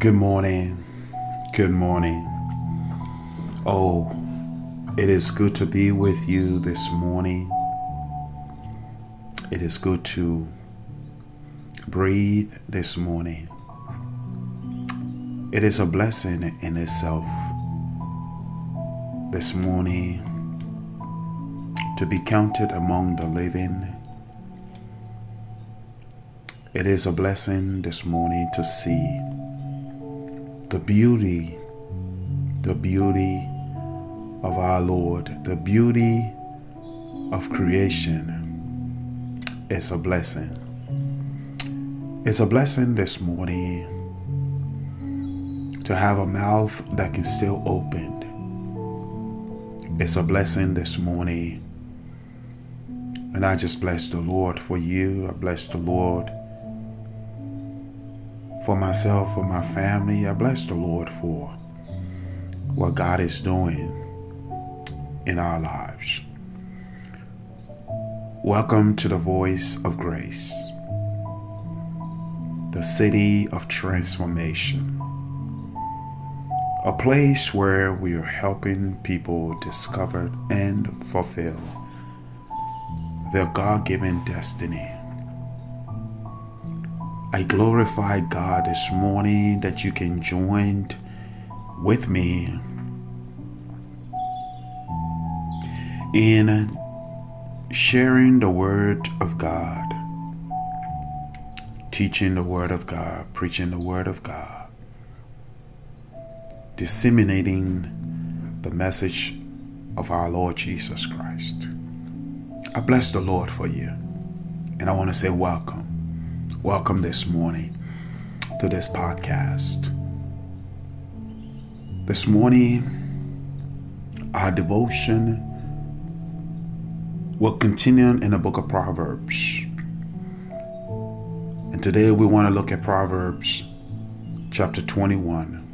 Good morning. Good morning. Oh, it is good to be with you this morning. It is good to breathe this morning. It is a blessing in itself this morning to be counted among the living. It is a blessing this morning to see the beauty, the beauty of our Lord, the beauty of creation is a blessing. It's a blessing this morning to have a mouth that can still open. It's a blessing this morning. And I just bless the Lord for you. I bless the Lord for myself, for my family. I bless the Lord for what God is doing in our lives. Welcome to the Voice of Grace, the city of transformation, a place where we are helping people discover and fulfill their God given destiny. I glorify God this morning that you can join with me in sharing the Word of God, teaching the Word of God, preaching the Word of God, disseminating the message of our Lord Jesus Christ. I bless the Lord for you, and I want to say welcome. Welcome this morning to this podcast. This morning, our devotion will continue in the book of Proverbs. And today we want to look at Proverbs chapter 21.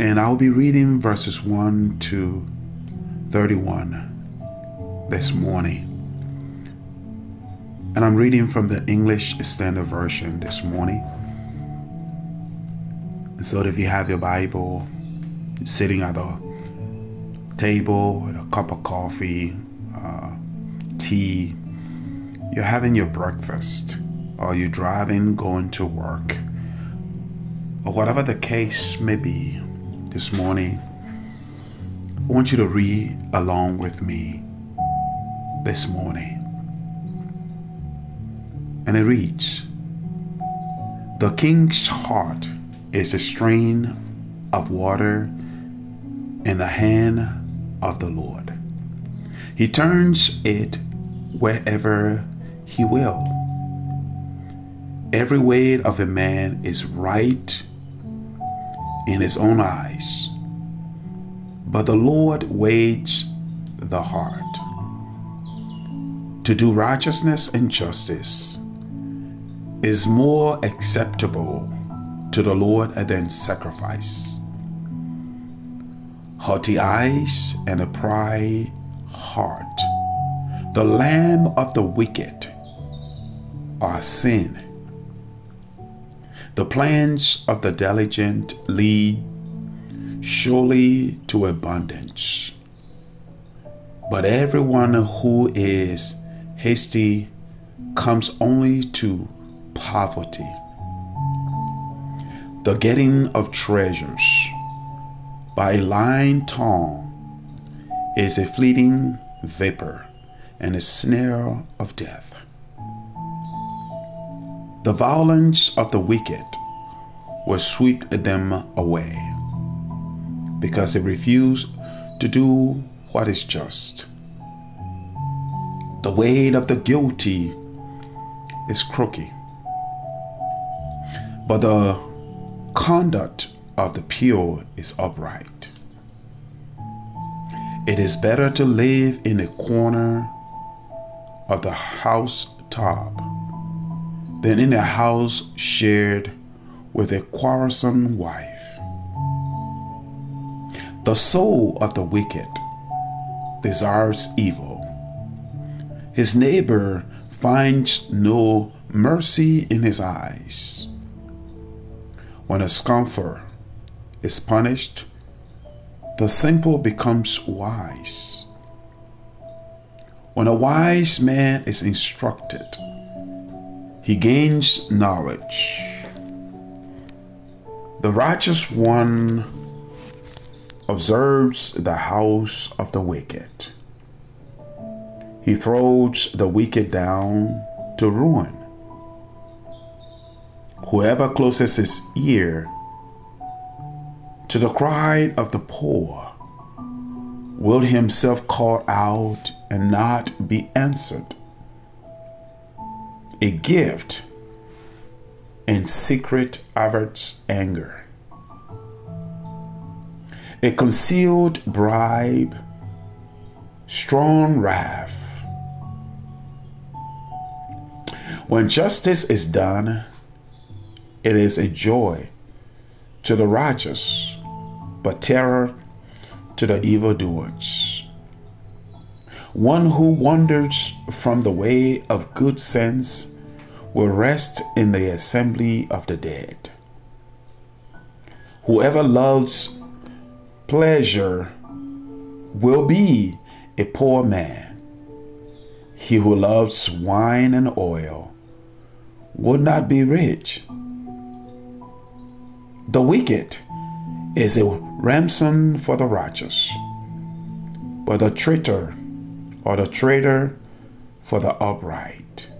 And I'll be reading verses 1 to 31 this morning. And I'm reading from the English Standard Version this morning. And so if you have your Bible, sitting at a table with a cup of coffee, uh, tea, you're having your breakfast, or you're driving, going to work, or whatever the case may be this morning, I want you to read along with me this morning. And it reads The king's heart is a strain of water in the hand of the Lord. He turns it wherever he will. Every way of a man is right in his own eyes, but the Lord weighs the heart. To do righteousness and justice is more acceptable to the Lord than sacrifice. Haughty eyes and a pride heart, the lamb of the wicked, are sin. The plans of the diligent lead surely to abundance, but everyone who is hasty comes only to poverty. The getting of treasures by a lying tongue is a fleeting vapor and a snare of death. The violence of the wicked will sweep them away because they refuse to do what is just. The weight of the guilty is crooked but the conduct of the pure is upright. It is better to live in a corner of the house top than in a house shared with a quarrelsome wife. The soul of the wicked desires evil. His neighbor finds no mercy in his eyes. When a scoffer is punished, the simple becomes wise. When a wise man is instructed, he gains knowledge. The righteous one observes the house of the wicked. He throws the wicked down to ruin. Whoever closes his ear to the cry of the poor will himself call out and not be answered. A gift in secret averts anger. A concealed bribe, strong wrath. When justice is done, it is a joy to the righteous, but terror to the evildoers. One who wanders from the way of good sense will rest in the assembly of the dead. Whoever loves pleasure will be a poor man. He who loves wine and oil will not be rich. The wicked is a ransom for the righteous, but the traitor or the traitor for the upright.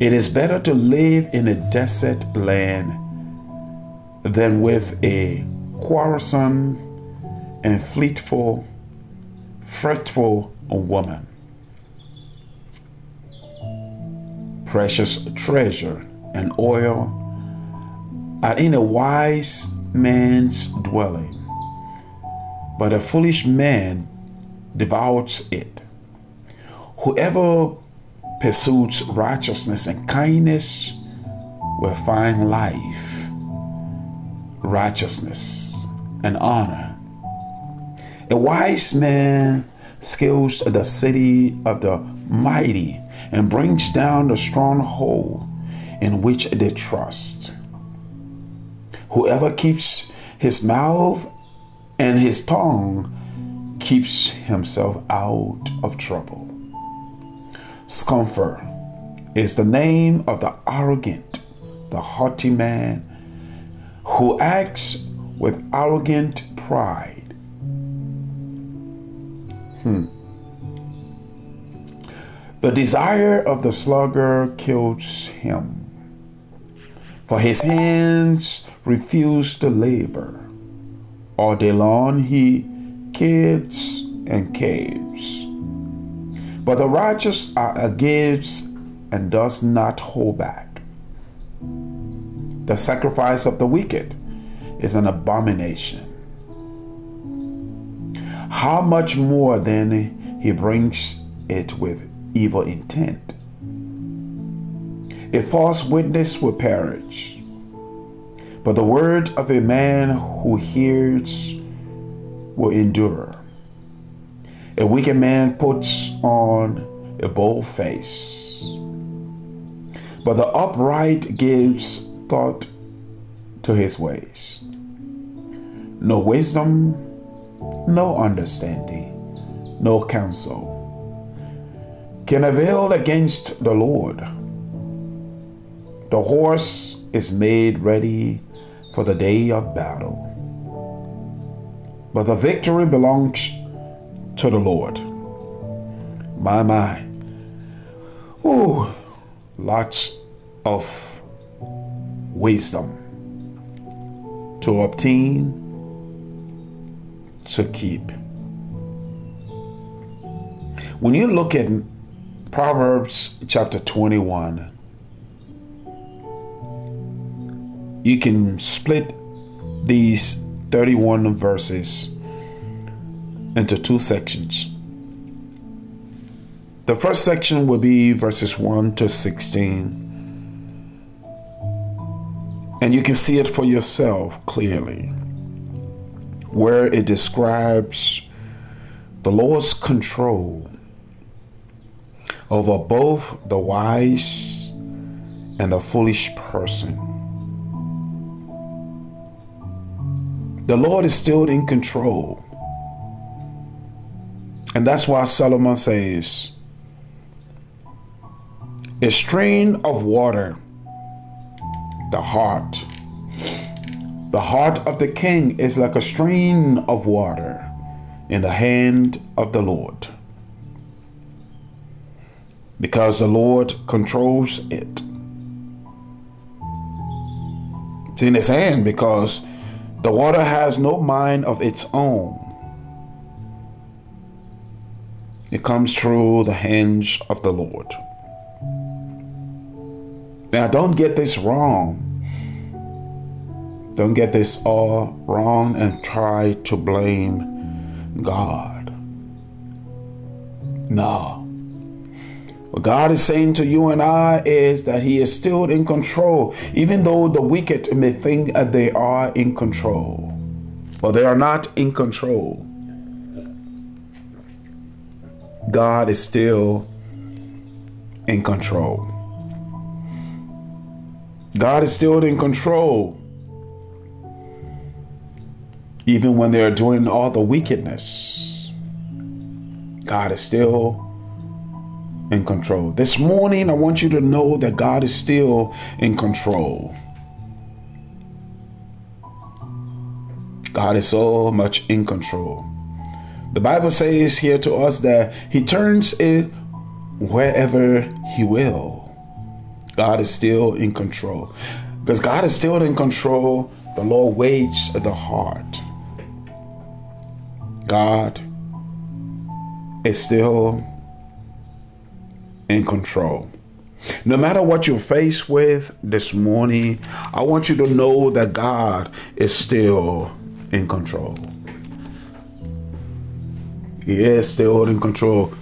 It is better to live in a desert land than with a quarrelsome and fleetful, fretful woman. Precious treasure and oil are in a wise man's dwelling, but a foolish man devours it. Whoever pursues righteousness and kindness will find life, righteousness, and honor. A wise man scales the city of the mighty and brings down the stronghold in which they trust. Whoever keeps his mouth and his tongue keeps himself out of trouble. Scoffer is the name of the arrogant, the haughty man who acts with arrogant pride. Hmm. The desire of the sluggard kills him, for his hands refuse to labor. All day long he kids and caves. But the righteous are gives and does not hold back. The sacrifice of the wicked is an abomination. How much more then he brings it with evil intent? A false witness will perish, but the word of a man who hears will endure. A wicked man puts on a bold face, but the upright gives thought to his ways. No wisdom, no understanding, no counsel can avail against the Lord. The horse is made ready for the day of battle, but the victory belongs to the Lord. My, my. Ooh, lots of wisdom to obtain, to keep. When you look at Proverbs chapter 21, you can split these 31 verses into two sections. The first section will be verses 1 to 16. And you can see it for yourself clearly, where it describes the Lord's control over both the wise and the foolish person. The Lord is still in control. And that's why Solomon says, a stream of water, the heart. The heart of the king is like a stream of water in the hand of the Lord. Because the Lord controls it. It's in his hand because the water has no mind of its own. It comes through the hands of the Lord. Now, don't get this wrong. Don't get this all wrong and try to blame God. No. What God is saying to you and I is that He is still in control, even though the wicked may think that they are in control. But they are not in control. God is still in control. God is still in control. Even when they're doing all the wickedness, God is still in control. This morning, I want you to know that God is still in control. God is so much in control. The Bible says here to us that He turns it wherever He will. God is still in control. Because God is still in control, the Lord weighs the heart. God is still in control. No matter what you're faced with this morning, I want you to know that God is still in control. He is still in control.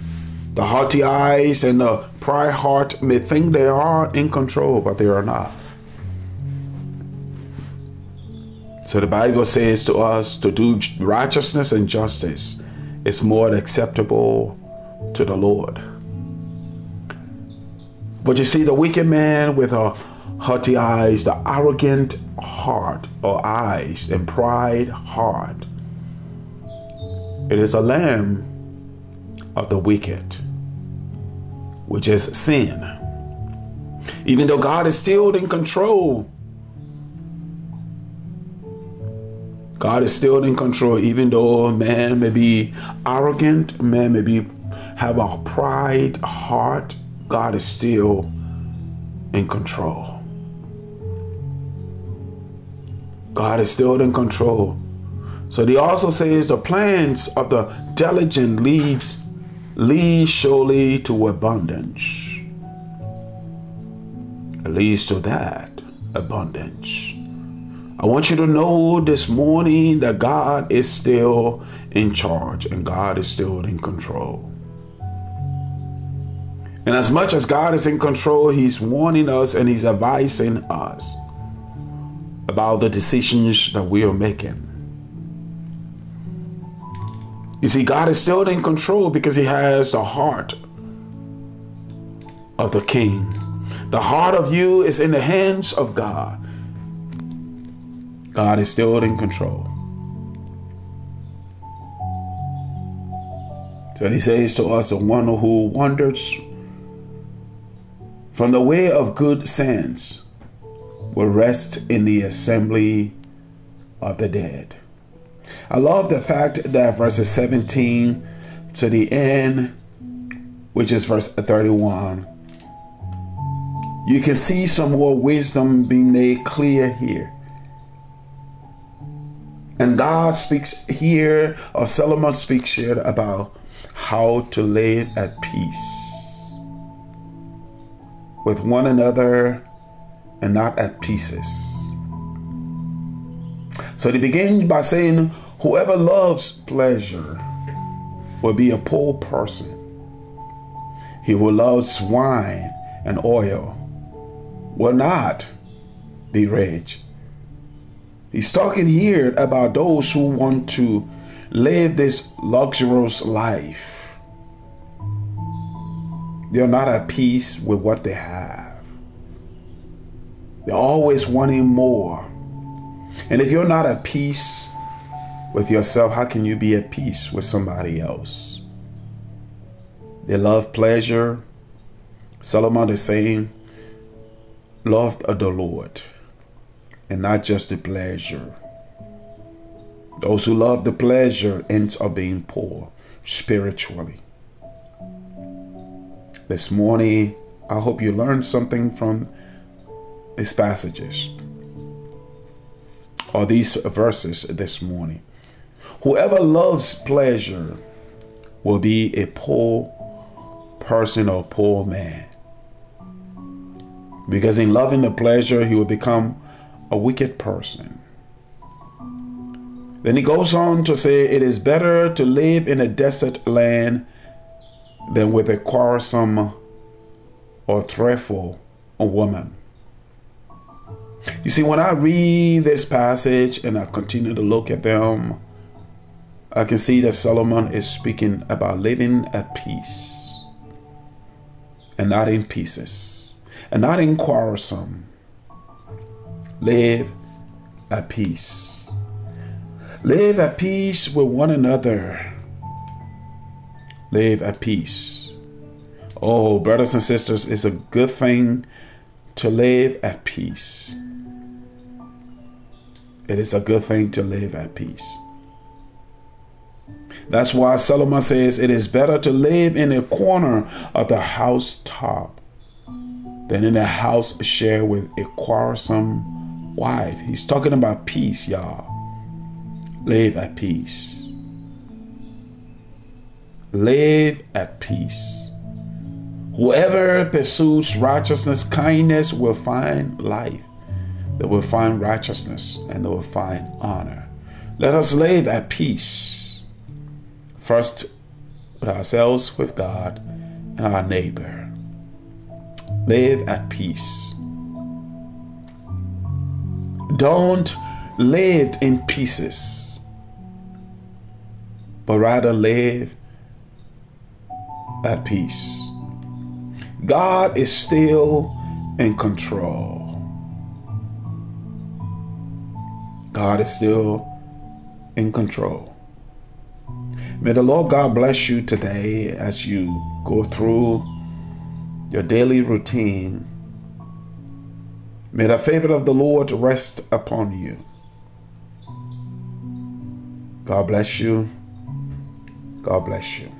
The haughty eyes and the pride heart may think they are in control, but they are not. So the Bible says to us to do righteousness and justice is more acceptable to the Lord. But you see, the wicked man with a haughty eyes, the arrogant heart or eyes and pride heart, it is a lamb of the wicked, which is sin. Even though God is still in control, God is still in control, even though man may be arrogant, man may be have a pride heart, God is still in control. God is still in control. So he also says the plans of the diligent lead leads surely to abundance. It leads to that abundance. I want you to know this morning that God is still in charge and God is still in control. And as much as God is in control, He's warning us and He's advising us about the decisions that we are making. You see, God is still in control because He has the heart of the King. The heart of you is in the hands of God. God is still in control. So He says to us, the one who wanders from the way of good sense will rest in the assembly of the dead. I love the fact that verses 17 to the end, which is verse 31, you can see some more wisdom being made clear here. And God speaks here, or Solomon speaks here about how to live at peace with one another and not at pieces. So they begin by saying, Whoever loves pleasure will be a poor person. He who loves wine and oil will not be rich. He's talking here about those who want to live this luxurious life. They're not at peace with what they have. They're always wanting more. And if you're not at peace with yourself, how can you be at peace with somebody else? They love pleasure. Solomon is saying, Love the Lord and not just the pleasure. Those who love the pleasure ends up being poor spiritually. This morning, I hope you learned something from these passages or these verses this morning. Whoever loves pleasure will be a poor person or poor man. Because in loving the pleasure, he will become a wicked person. Then he goes on to say, It is better to live in a desert land than with a quarrelsome or threatful woman. You see, when I read this passage and I continue to look at them, I can see that Solomon is speaking about living at peace and not in pieces and not in quarrelsome. Live at peace. Live at peace with one another. Live at peace. Oh, brothers and sisters, it's a good thing to live at peace. It is a good thing to live at peace. That's why Solomon says it is better to live in a corner of the housetop than in a house shared with a quarrelsome wife. He's talking about peace, y'all. Live at peace. Live at peace. Whoever pursues righteousness, kindness will find life. They will find righteousness and they will find honor. Let us live at peace First, with ourselves, with God, and our neighbor. Live at peace. Don't live in pieces, but rather live at peace. God is still in control. God is still in control. May the Lord God bless you today as you go through your daily routine. May the favor of the Lord rest upon you. God bless you. God bless you.